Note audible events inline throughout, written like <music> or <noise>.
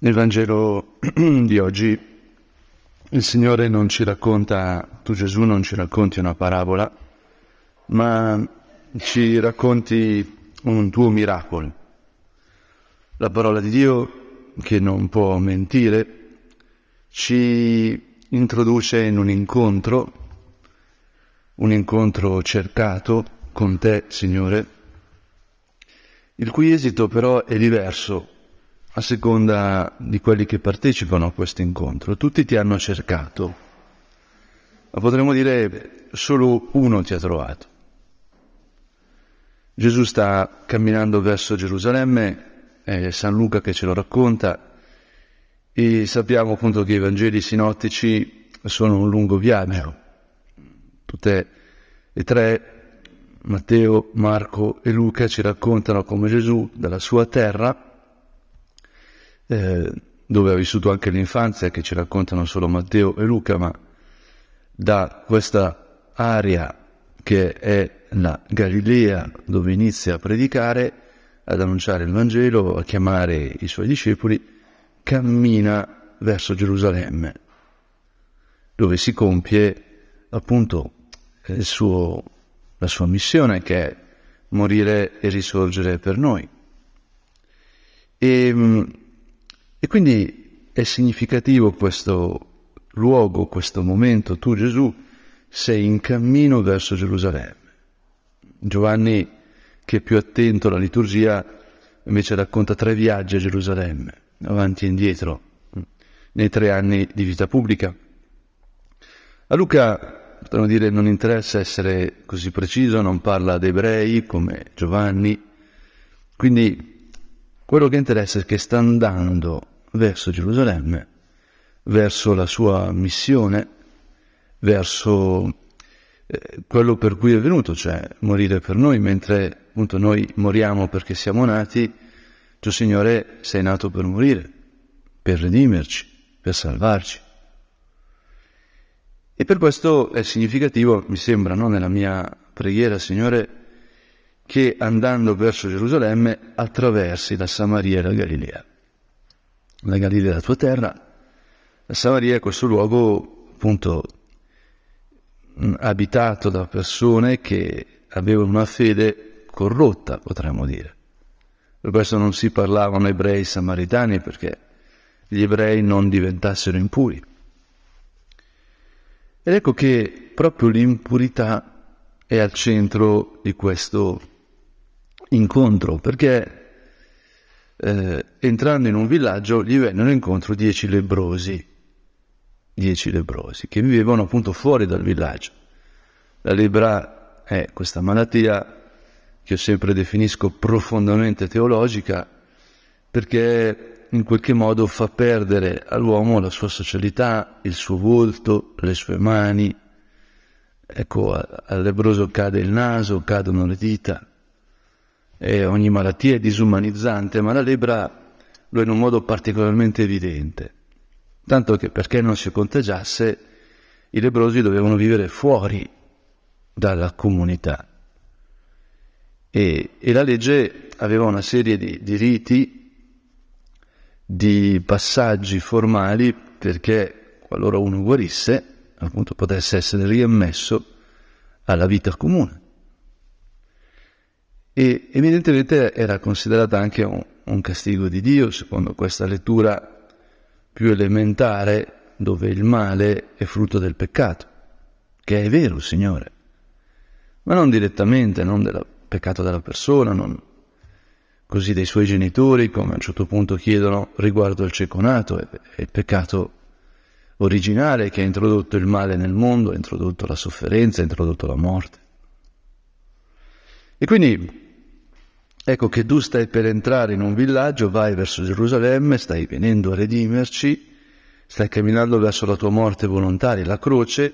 Nel Vangelo <clears throat> di oggi il Signore non ci racconta, tu Gesù non ci racconti una parabola, ma ci racconti un tuo miracolo. La parola di Dio, che non può mentire, ci introduce in un incontro, un incontro cercato con te, Signore, il cui esito però è diverso a seconda di quelli che partecipano a questo incontro. Tutti ti hanno cercato, ma potremmo dire solo uno ti ha trovato. Gesù sta camminando verso Gerusalemme, è San Luca che ce lo racconta, e sappiamo appunto che i Vangeli sinottici sono un lungo viaggio. Tutte e tre, Matteo, Marco e Luca, ci raccontano come Gesù dalla sua terra eh, dove ha vissuto anche l'infanzia, che ci raccontano solo Matteo e Luca, ma da questa area che è la Galilea, dove inizia a predicare, ad annunciare il Vangelo, a chiamare i suoi discepoli, cammina verso Gerusalemme, dove si compie appunto suo, la sua missione che è morire e risorgere per noi. E, e quindi è significativo questo luogo, questo momento. Tu Gesù sei in cammino verso Gerusalemme. Giovanni, che è più attento alla liturgia, invece racconta tre viaggi a Gerusalemme, avanti e indietro, nei tre anni di vita pubblica. A Luca, potremmo dire, non interessa essere così preciso, non parla ad ebrei come Giovanni, quindi quello che interessa è che sta andando verso Gerusalemme, verso la sua missione, verso eh, quello per cui è venuto, cioè morire per noi, mentre appunto noi moriamo perché siamo nati, tu Signore sei nato per morire, per redimerci, per salvarci. E per questo è significativo, mi sembra, no, nella mia preghiera, Signore, che andando verso Gerusalemme attraversi la Samaria e la Galilea. La Galilea è la tua terra, la Samaria è questo luogo appunto abitato da persone che avevano una fede corrotta, potremmo dire. Per questo non si parlavano ebrei samaritani perché gli ebrei non diventassero impuri. Ed ecco che proprio l'impurità è al centro di questo incontro, perché eh, entrando in un villaggio gli vennero incontro dieci lebrosi, dieci lebrosi, che vivevano appunto fuori dal villaggio. La lebra è questa malattia che io sempre definisco profondamente teologica, perché in qualche modo fa perdere all'uomo la sua socialità, il suo volto, le sue mani. Ecco, al lebroso cade il naso, cadono le dita, e ogni malattia è disumanizzante, ma la lebbra lo è in un modo particolarmente evidente. Tanto che perché non si contagiasse, i lebrosi dovevano vivere fuori dalla comunità. E, e la legge aveva una serie di, di riti, di passaggi formali perché qualora uno guarisse, appunto potesse essere riammesso alla vita comune e evidentemente era considerata anche un, un castigo di Dio, secondo questa lettura più elementare, dove il male è frutto del peccato, che è vero, Signore, ma non direttamente, non del peccato della persona, non così dei suoi genitori, come a un certo punto chiedono riguardo al ceconato, è il peccato originale che ha introdotto il male nel mondo, ha introdotto la sofferenza, ha introdotto la morte. E quindi Ecco che tu stai per entrare in un villaggio, vai verso Gerusalemme, stai venendo a redimerci, stai camminando verso la tua morte volontaria, la croce,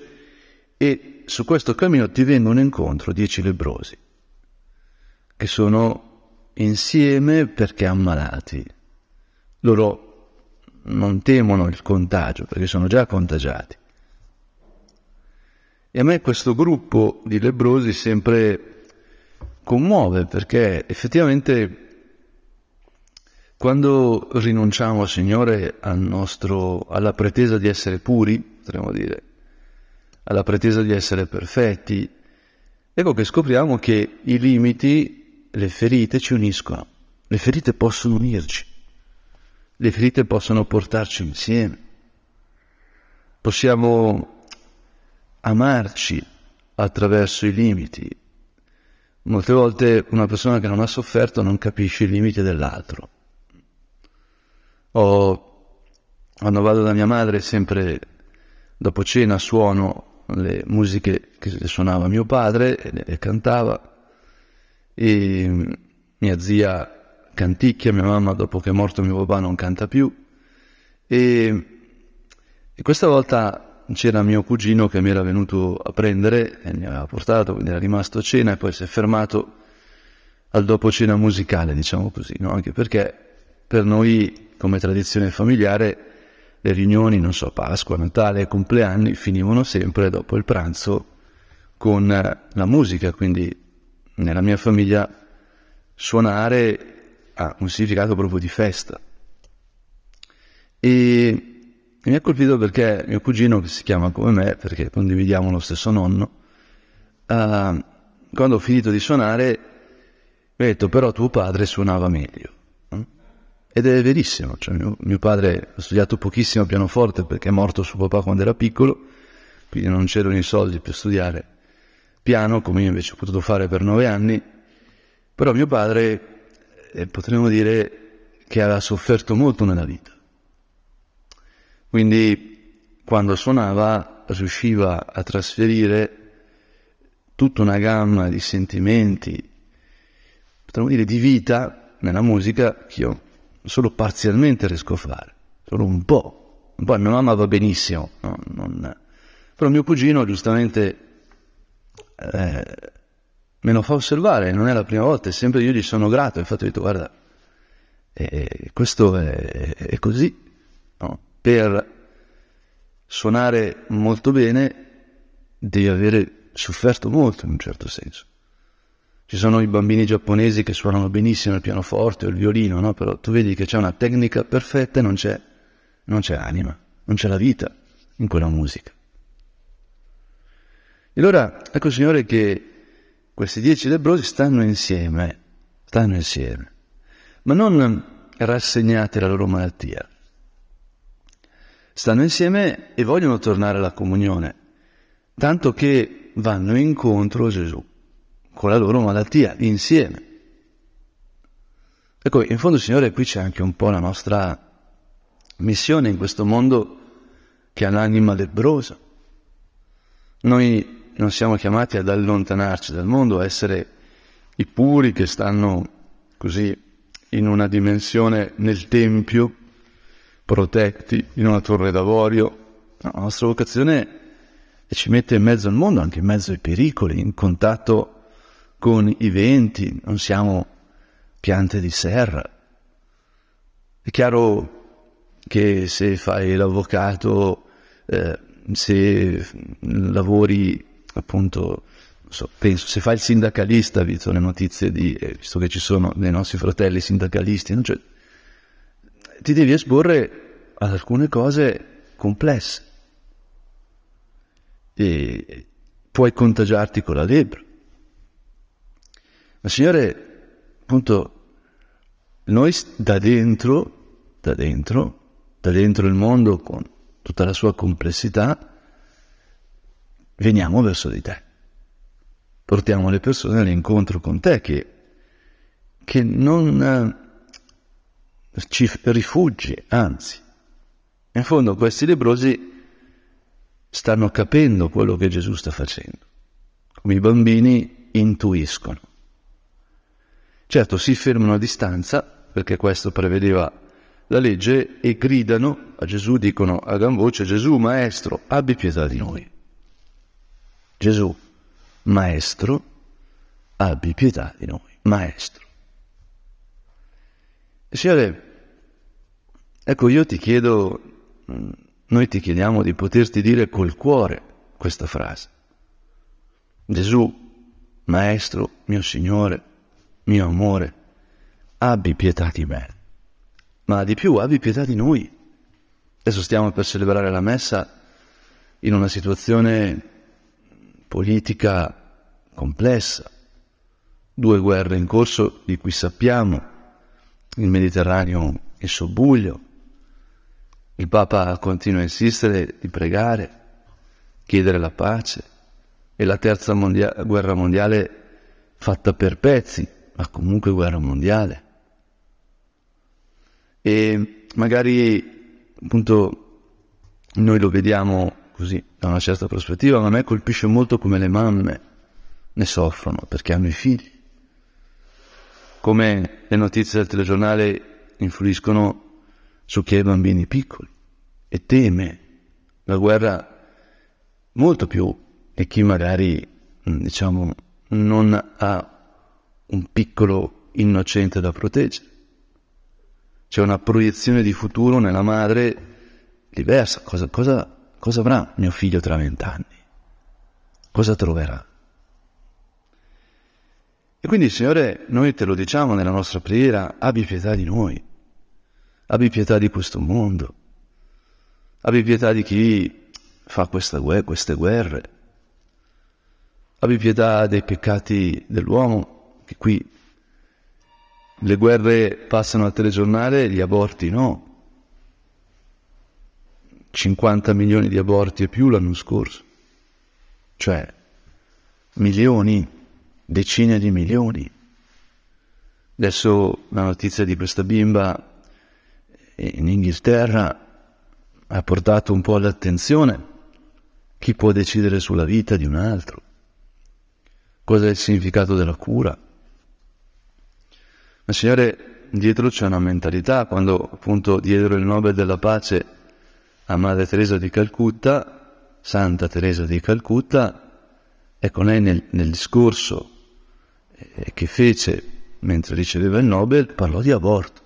e su questo cammino ti vengono incontro dieci lebrosi, che sono insieme perché ammalati. Loro non temono il contagio perché sono già contagiati. E a me questo gruppo di lebrosi sempre commuove perché effettivamente Quando rinunciamo, Signore, al nostro, alla pretesa di essere puri, potremmo dire, alla pretesa di essere perfetti, ecco che scopriamo che i limiti, le ferite ci uniscono. Le ferite possono unirci, le ferite possono portarci insieme. Possiamo amarci attraverso i limiti. Molte volte una persona che non ha sofferto non capisce i limiti dell'altro. O quando vado da mia madre sempre dopo cena suono le musiche che suonava mio padre e le cantava e mia zia canticchia, mia mamma dopo che è morto mio papà non canta più e, e questa volta c'era mio cugino che mi era venuto a prendere e mi aveva portato, quindi era rimasto a cena e poi si è fermato al dopo cena musicale, diciamo così, no? anche perché per noi come tradizione familiare, le riunioni, non so, Pasqua, Natale, compleanni, finivano sempre dopo il pranzo con eh, la musica, quindi nella mia famiglia suonare ha un significato proprio di festa. E mi ha colpito perché mio cugino, che si chiama come me, perché condividiamo lo stesso nonno, uh, quando ho finito di suonare mi ha detto però tuo padre suonava meglio. Ed è verissimo, cioè mio, mio, padre ha studiato pochissimo pianoforte perché è morto suo papà quando era piccolo, quindi non c'erano i soldi per studiare piano, come io invece ho potuto fare per nove anni, però mio padre eh, potremmo dire che aveva sofferto molto nella vita. Quindi quando suonava riusciva a trasferire tutta una gamma di sentimenti, potremmo dire di vita nella musica che io solo parzialmente riesco a fare, solo un po'. Poi mia mamma va benissimo, no? non... però mio cugino giustamente eh, me lo fa osservare, non è la prima volta, e sempre io gli sono grato, infatti ho detto guarda, eh, questo è, è così, no? Per suonare molto bene devi avere sofferto molto in un certo senso. Ci sono i bambini giapponesi che suonano benissimo il pianoforte o il violino, no? però tu vedi che c'è una tecnica perfetta e non c'è, non c'è anima, non c'è la vita in quella musica. E allora ecco Signore che questi dieci lebrosi stanno insieme, stanno insieme, ma non rassegnati alla loro malattia. Stanno insieme e vogliono tornare alla comunione, tanto che vanno incontro a Gesù con la loro malattia, insieme. Ecco, in fondo, Signore, qui c'è anche un po' la nostra missione in questo mondo che ha l'anima lebrosa. Noi non siamo chiamati ad allontanarci dal mondo, a essere i puri che stanno così in una dimensione nel Tempio, protetti in una torre d'avorio. No, la nostra vocazione ci mette in mezzo al mondo, anche in mezzo ai pericoli, in contatto con i venti, non siamo piante di serra. È chiaro che se fai l'avvocato, eh, se lavori appunto, so, penso, se fai il sindacalista, visto le notizie di, eh, visto che ci sono dei nostri fratelli sindacalisti, cioè, ti devi esporre ad alcune cose complesse e puoi contagiarti con la lebbra. Ma Signore, appunto, noi da dentro, da dentro, da dentro il mondo con tutta la sua complessità, veniamo verso di te. Portiamo le persone all'incontro con te che, che non eh, ci rifugi, anzi. In fondo questi lebrosi stanno capendo quello che Gesù sta facendo, come i bambini intuiscono. Certo, si fermano a distanza, perché questo prevedeva la legge, e gridano a Gesù, dicono a gran voce, Gesù, Maestro, abbi pietà di noi. Gesù, Maestro, abbi pietà di noi. Maestro. Signore, ecco, io ti chiedo, noi ti chiediamo di poterti dire col cuore questa frase. Gesù, Maestro, mio Signore, mio amore, abbi pietà di me. ma di più abbi pietà di noi. Adesso stiamo per celebrare la messa in una situazione politica complessa, due guerre in corso di cui sappiamo, il Mediterraneo è sobbuglio, il Papa continua a insistere di pregare, chiedere la pace e la terza mondia- guerra mondiale fatta per pezzi, ma comunque guerra mondiale. E magari appunto noi lo vediamo così da una certa prospettiva, ma a me colpisce molto come le mamme ne soffrono perché hanno i figli, come le notizie del telegiornale influiscono su chi ha i bambini piccoli e teme la guerra molto più di chi magari, diciamo, non ha un piccolo innocente da proteggere. C'è una proiezione di futuro nella madre diversa. Cosa, cosa, cosa avrà mio figlio tra vent'anni? Cosa troverà? E quindi, Signore, noi te lo diciamo nella nostra preghiera, abbi pietà di noi, abbi pietà di questo mondo, abbi pietà di chi fa guerra, queste guerre, abbi pietà dei peccati dell'uomo, che qui le guerre passano al telegiornale, gli aborti no. 50 milioni di aborti e più l'anno scorso. Cioè, milioni, decine di milioni. Adesso la notizia di questa bimba in Inghilterra ha portato un po' all'attenzione chi può decidere sulla vita di un altro, cosa è il significato della cura. Ma Signore, dietro c'è una mentalità, quando appunto diedero il Nobel della pace a Madre Teresa di Calcutta, Santa Teresa di Calcutta, ecco lei nel, nel discorso eh, che fece mentre riceveva il Nobel parlò di aborto.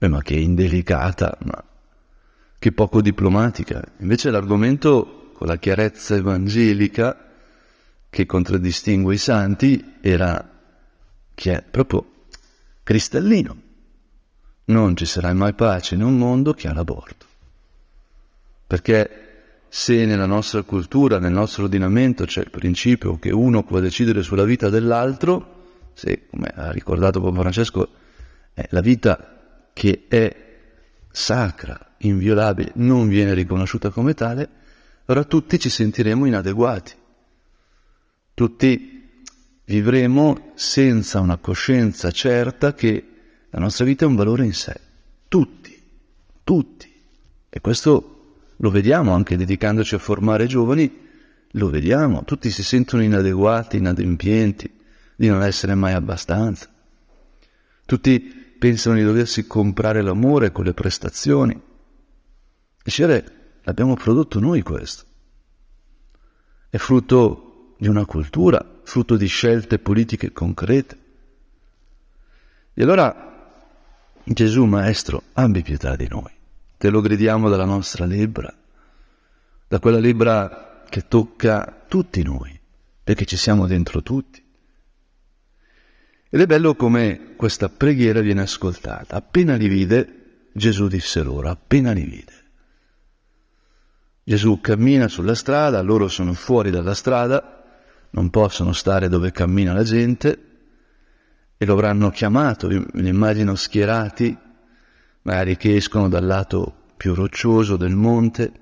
Beh, ma che indelicata, ma che poco diplomatica. Invece l'argomento, con la chiarezza evangelica che contraddistingue i santi, era che è proprio cristallino. Non ci sarà mai pace in un mondo che ha l'aborto. Perché se nella nostra cultura, nel nostro ordinamento c'è il principio che uno può decidere sulla vita dell'altro, se, come ha ricordato Papa Francesco, è la vita che è sacra, inviolabile, non viene riconosciuta come tale, allora tutti ci sentiremo inadeguati. Tutti vivremo senza una coscienza certa che la nostra vita è un valore in sé. Tutti, tutti. E questo lo vediamo anche dedicandoci a formare giovani, lo vediamo, tutti si sentono inadeguati, inadempienti, di non essere mai abbastanza. Tutti pensano di doversi comprare l'amore con le prestazioni. E l'abbiamo prodotto noi questo. È frutto di una cultura frutto di scelte politiche concrete. E allora Gesù Maestro, abbi pietà di noi, te lo gridiamo dalla nostra lebbra, da quella lebbra che tocca tutti noi, perché ci siamo dentro tutti. Ed è bello come questa preghiera viene ascoltata. Appena li vide, Gesù disse loro, appena li vide. Gesù cammina sulla strada, loro sono fuori dalla strada, non possono stare dove cammina la gente e lo avranno chiamato, me li immagino schierati, magari che escono dal lato più roccioso del monte.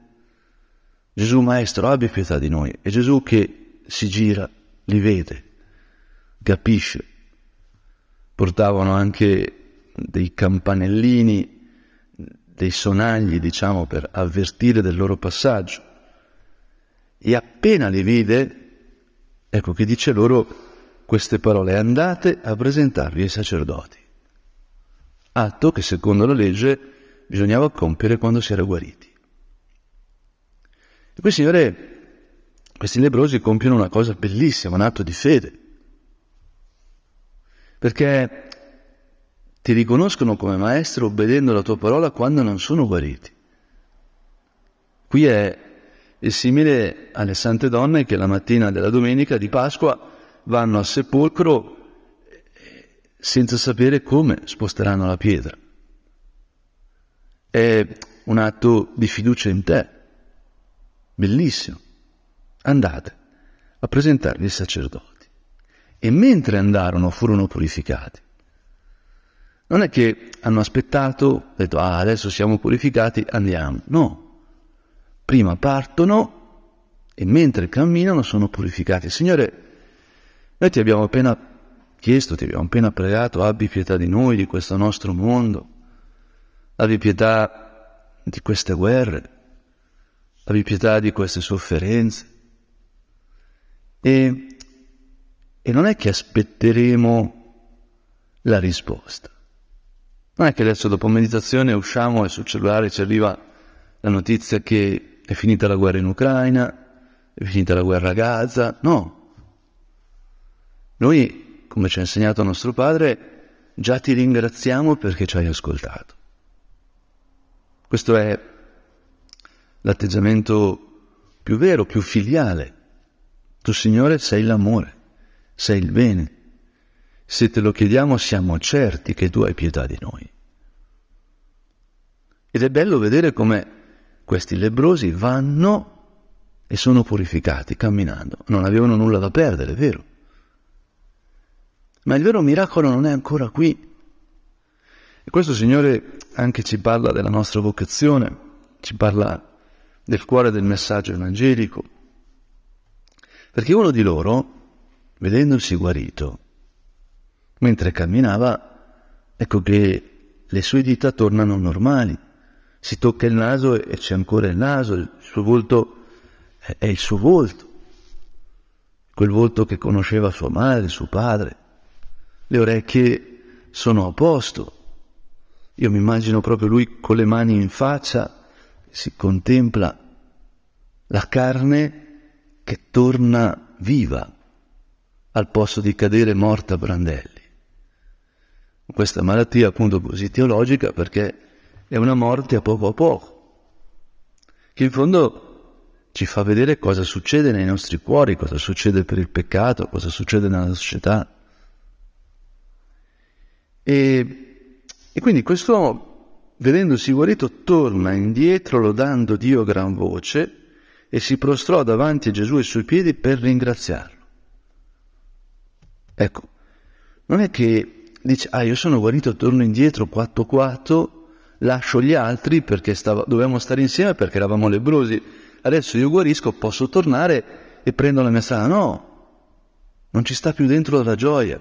Gesù Maestro, abbi pietà di noi. E Gesù che si gira, li vede, capisce. Portavano anche dei campanellini, dei sonagli, diciamo, per avvertire del loro passaggio. E appena li vide, Ecco che dice loro queste parole, andate a presentarvi ai sacerdoti. Atto che secondo la legge bisognava compiere quando si era guariti. E qui, Signore, questi lebrosi compiono una cosa bellissima, un atto di fede, perché ti riconoscono come maestro obbedendo alla tua parola quando non sono guariti. Qui è è simile alle sante donne che la mattina della domenica di Pasqua vanno al sepolcro senza sapere come sposteranno la pietra. è un atto di fiducia in te. Bellissimo. Andate a presentarvi ai sacerdoti. E mentre andarono furono purificati. Non è che hanno aspettato, detto, ah, adesso siamo purificati, andiamo. No. Prima partono e mentre camminano sono purificati. Signore, noi ti abbiamo appena chiesto, ti abbiamo appena pregato, abbi pietà di noi, di questo nostro mondo, abbi pietà di queste guerre, abbi pietà di queste sofferenze. E, e non è che aspetteremo la risposta. Non è che adesso dopo meditazione usciamo e sul cellulare ci arriva la notizia che è finita la guerra in Ucraina, è finita la guerra a Gaza. No. Noi, come ci ha insegnato nostro padre, già ti ringraziamo perché ci hai ascoltato. Questo è l'atteggiamento più vero, più filiale. Tu, Signore, sei l'amore, sei il bene. Se te lo chiediamo siamo certi che tu hai pietà di noi. Ed è bello vedere come questi lebrosi vanno e sono purificati camminando. Non avevano nulla da perdere, è vero. Ma il vero miracolo non è ancora qui. E questo Signore anche ci parla della nostra vocazione, ci parla del cuore del messaggio evangelico. Perché uno di loro, vedendosi guarito, mentre camminava, ecco che le sue dita tornano normali. Si tocca il naso e c'è ancora il naso, il suo volto è il suo volto, quel volto che conosceva sua madre, suo padre. Le orecchie sono a posto. Io mi immagino proprio lui con le mani in faccia, si contempla la carne che torna viva al posto di cadere morta brandelli. Questa malattia appunto così teologica perché è una morte a poco a poco, che in fondo ci fa vedere cosa succede nei nostri cuori, cosa succede per il peccato, cosa succede nella società. E, e quindi quest'uomo, vedendosi guarito, torna indietro lodando Dio a gran voce e si prostrò davanti a Gesù ai suoi piedi per ringraziarlo. Ecco, non è che dice, ah io sono guarito, torno indietro, quatto quatto, lascio gli altri perché stava, dovevamo stare insieme perché eravamo lebrosi adesso io guarisco, posso tornare e prendo la mia strada. No, non ci sta più dentro la gioia.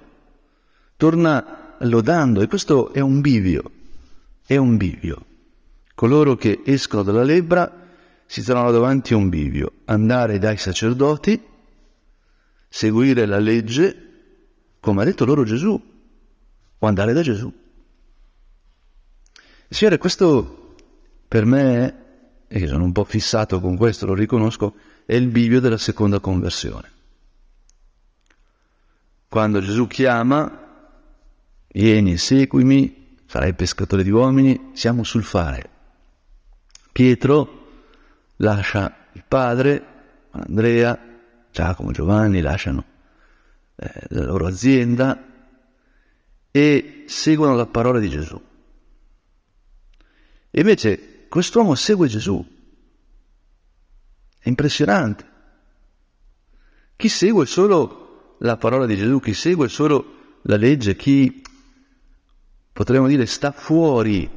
Torna lodando e questo è un bivio, è un bivio. Coloro che escono dalla lebbra si trovano davanti a un bivio, andare dai sacerdoti, seguire la legge, come ha detto loro Gesù, o andare da Gesù. Signore, questo per me e sono un po' fissato con questo, lo riconosco, è il bivio della seconda conversione. Quando Gesù chiama, vieni, seguimi, sarai pescatore di uomini, siamo sul fare. Pietro lascia il padre, Andrea, Giacomo, Giovanni lasciano eh, la loro azienda e seguono la parola di Gesù. E invece quest'uomo segue Gesù. È impressionante. Chi segue solo la parola di Gesù, chi segue solo la legge, chi potremmo dire sta fuori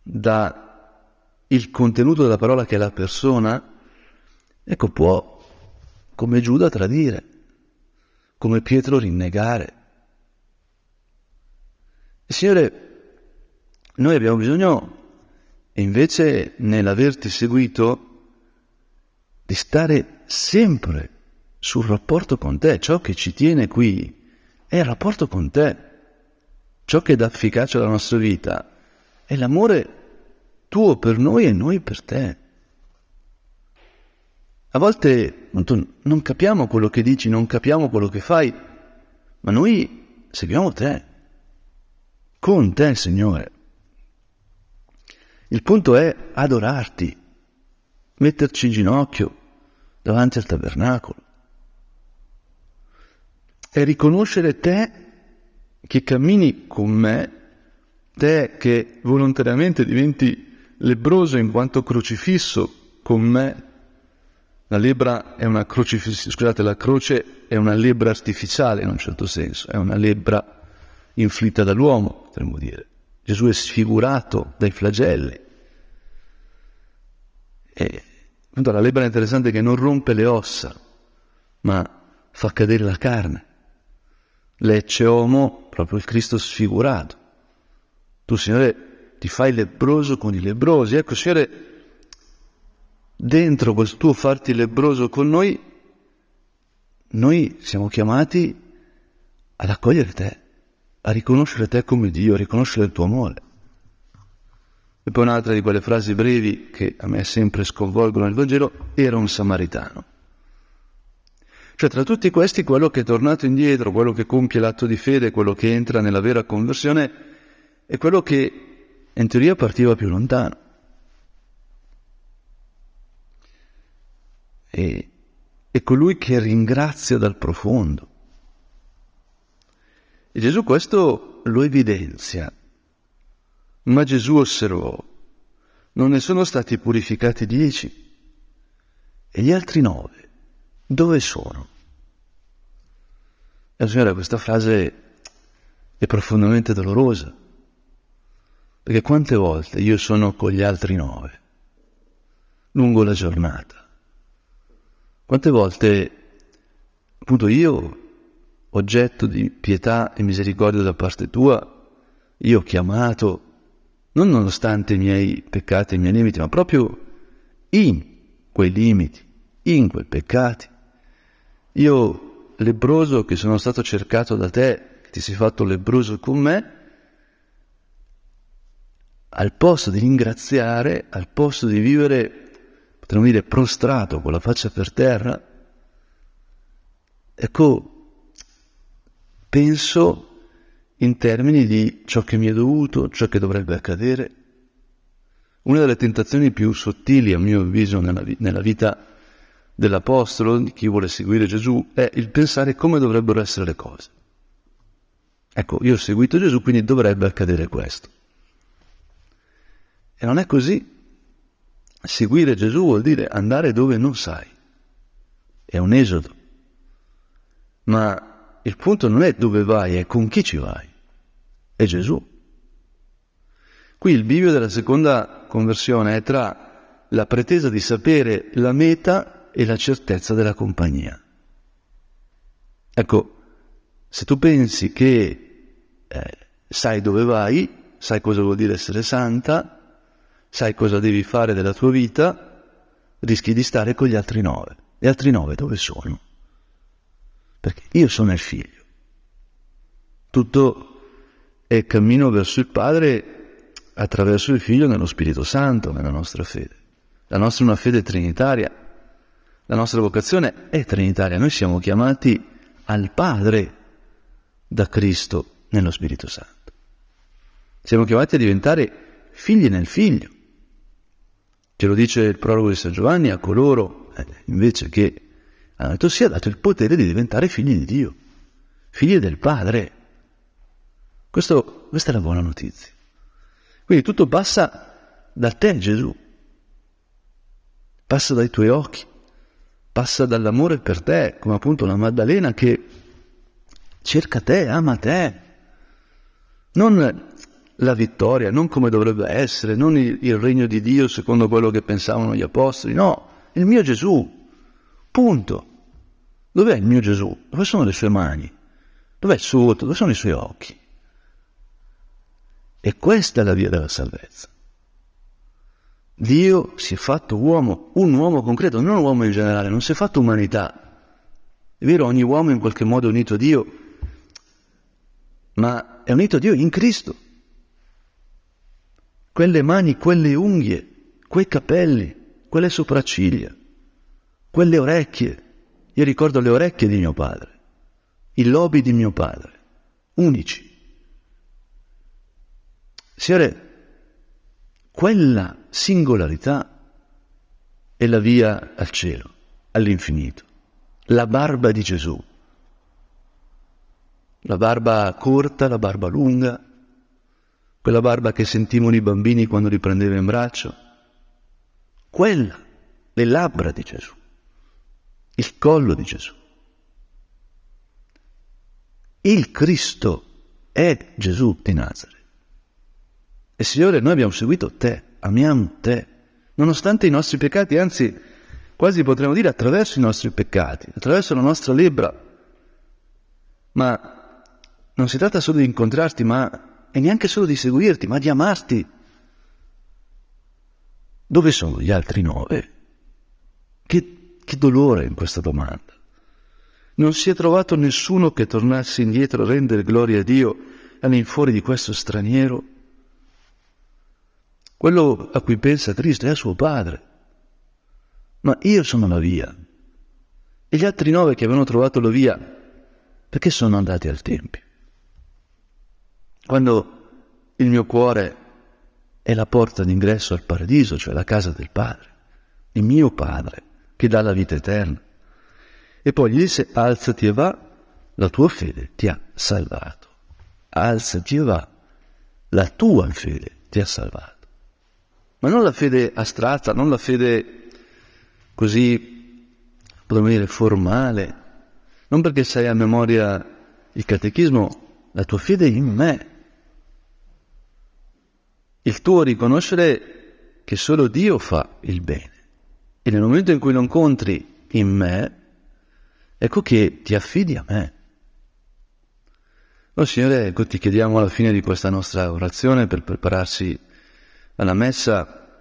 dal contenuto della parola che è la persona, ecco può, come Giuda, tradire, come Pietro rinnegare. Signore, noi abbiamo bisogno invece nell'averti seguito di stare sempre sul rapporto con te, ciò che ci tiene qui è il rapporto con te, ciò che dà efficacia alla nostra vita è l'amore tuo per noi e noi per te. A volte non capiamo quello che dici, non capiamo quello che fai, ma noi seguiamo te, con te, Signore. Il punto è adorarti, metterci in ginocchio davanti al tabernacolo e riconoscere te che cammini con me, te che volontariamente diventi lebroso in quanto crocifisso con me. La lebbra è una crocifissione, scusate, la croce è una lebbra artificiale in un certo senso, è una lebbra inflitta dall'uomo, potremmo dire. Gesù è sfigurato dai flagelli. E la lebbra è interessante che non rompe le ossa, ma fa cadere la carne. Lecce homo, proprio il Cristo sfigurato. Tu, Signore, ti fai lebroso con i lebrosi. Ecco, Signore, dentro quel tuo farti lebroso con noi, noi siamo chiamati ad accogliere te, a riconoscere te come Dio, a riconoscere il tuo amore. E poi un'altra di quelle frasi brevi che a me sempre sconvolgono nel Vangelo, era un samaritano. Cioè tra tutti questi quello che è tornato indietro, quello che compie l'atto di fede, quello che entra nella vera conversione, è quello che in teoria partiva più lontano. E, è colui che ringrazia dal profondo. E Gesù questo lo evidenzia. Ma Gesù osservò, non ne sono stati purificati dieci e gli altri nove, dove sono? E signore, questa frase è profondamente dolorosa, perché quante volte io sono con gli altri nove, lungo la giornata, quante volte appunto io, oggetto di pietà e misericordia da parte tua, io ho chiamato, non nonostante i miei peccati e i miei limiti, ma proprio in quei limiti, in quei peccati, io lebroso che sono stato cercato da te, che ti sei fatto lebroso con me, al posto di ringraziare, al posto di vivere, potremmo dire, prostrato con la faccia per terra, ecco, penso in termini di ciò che mi è dovuto, ciò che dovrebbe accadere. Una delle tentazioni più sottili, a mio avviso, nella, nella vita dell'Apostolo, di chi vuole seguire Gesù, è il pensare come dovrebbero essere le cose. Ecco, io ho seguito Gesù, quindi dovrebbe accadere questo. E non è così. Seguire Gesù vuol dire andare dove non sai. È un esodo. Ma il punto non è dove vai, è con chi ci vai. È Gesù. Qui il bivio della seconda conversione è tra la pretesa di sapere la meta e la certezza della compagnia. Ecco, se tu pensi che eh, sai dove vai, sai cosa vuol dire essere santa, sai cosa devi fare della tua vita, rischi di stare con gli altri nove. Gli altri nove dove sono? Perché io sono il figlio. Tutto è cammino verso il Padre attraverso il Figlio nello Spirito Santo, nella nostra fede. La nostra è una fede trinitaria la nostra vocazione è trinitaria, noi siamo chiamati al Padre da Cristo nello Spirito Santo. Siamo chiamati a diventare figli nel Figlio. Ce lo dice il prologo di San Giovanni a coloro eh, invece che hanno detto sia dato il potere di diventare figli di Dio, figli del Padre. Questo, questa è la buona notizia. Quindi tutto passa da te Gesù, passa dai tuoi occhi, passa dall'amore per te, come appunto la Maddalena che cerca te, ama te. Non la vittoria, non come dovrebbe essere, non il, il regno di Dio secondo quello che pensavano gli apostoli, no, il mio Gesù, punto. Dov'è il mio Gesù? Dove sono le sue mani? Dov'è il suo Dove sono i suoi occhi? E questa è la via della salvezza. Dio si è fatto uomo, un uomo concreto, non un uomo in generale, non si è fatto umanità. È vero, ogni uomo in qualche modo è unito a Dio, ma è unito a Dio in Cristo. Quelle mani, quelle unghie, quei capelli, quelle sopracciglia, quelle orecchie. Io ricordo le orecchie di mio padre, i lobi di mio padre, unici. Signore, quella singolarità è la via al cielo, all'infinito. La barba di Gesù. La barba corta, la barba lunga, quella barba che sentivano i bambini quando li prendeva in braccio, quella, le labbra di Gesù, il collo di Gesù. Il Cristo è Gesù di Nazareth. E Signore, noi abbiamo seguito te, amiamo te, nonostante i nostri peccati, anzi quasi potremmo dire attraverso i nostri peccati, attraverso la nostra lebbra. Ma non si tratta solo di incontrarti, ma e neanche solo di seguirti, ma di amarti. Dove sono gli altri nove? Che, che dolore in questa domanda. Non si è trovato nessuno che tornasse indietro a rendere gloria a Dio all'infuori di questo straniero. Quello a cui pensa Cristo è a suo padre ma io sono la via. E gli altri nove che avevano trovato la via, perché sono andati al Tempio? Quando il mio cuore è la porta d'ingresso al paradiso, cioè la casa del Padre, il mio Padre, che dà la vita eterna. E poi gli disse, alzati e va, la tua fede ti ha salvato. Alzati e va, la tua fede ti ha salvato. Ma non la fede astratta, non la fede così, potremmo dire, formale, non perché sai a memoria il catechismo, la tua fede è in me. Il tuo riconoscere che solo Dio fa il bene. E nel momento in cui lo incontri in me, ecco che ti affidi a me. Oh Signore, ecco ti chiediamo alla fine di questa nostra orazione per prepararsi alla messa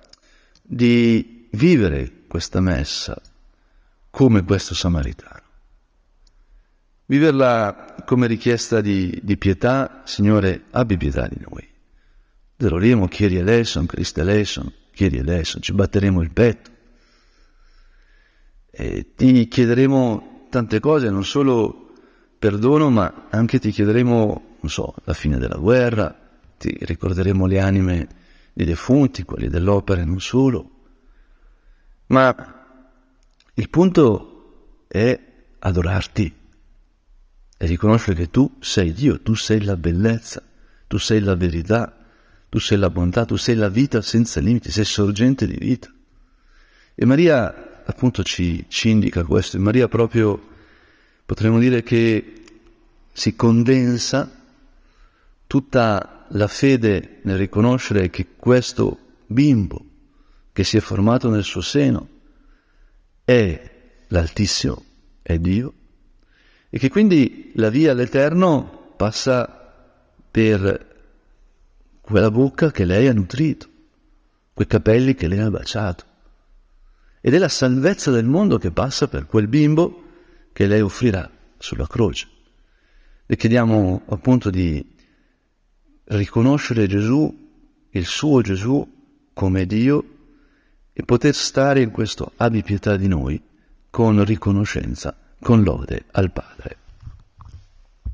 di vivere questa messa come questo samaritano. Viverla come richiesta di, di pietà, Signore, abbi pietà di noi. Terroriamo chiedi eleison, Cristo eleison, chiedi eleison, ci batteremo il petto. E ti chiederemo tante cose, non solo perdono, ma anche ti chiederemo, non so, la fine della guerra, ti ricorderemo le anime dei defunti, quelli dell'opera, non solo, ma il punto è adorarti e riconoscere che tu sei Dio, tu sei la bellezza, tu sei la verità, tu sei la bontà, tu sei la vita senza limiti, sei sorgente di vita. E Maria appunto ci, ci indica questo, Maria proprio potremmo dire che si condensa tutta la fede nel riconoscere che questo bimbo che si è formato nel suo seno è l'Altissimo, è Dio, e che quindi la via all'Eterno passa per quella bocca che lei ha nutrito, quei capelli che lei ha baciato. Ed è la salvezza del mondo che passa per quel bimbo che lei offrirà sulla croce. Le chiediamo appunto di riconoscere Gesù, il suo Gesù, come Dio e poter stare in questo abbi pietà di noi con riconoscenza, con lode al Padre.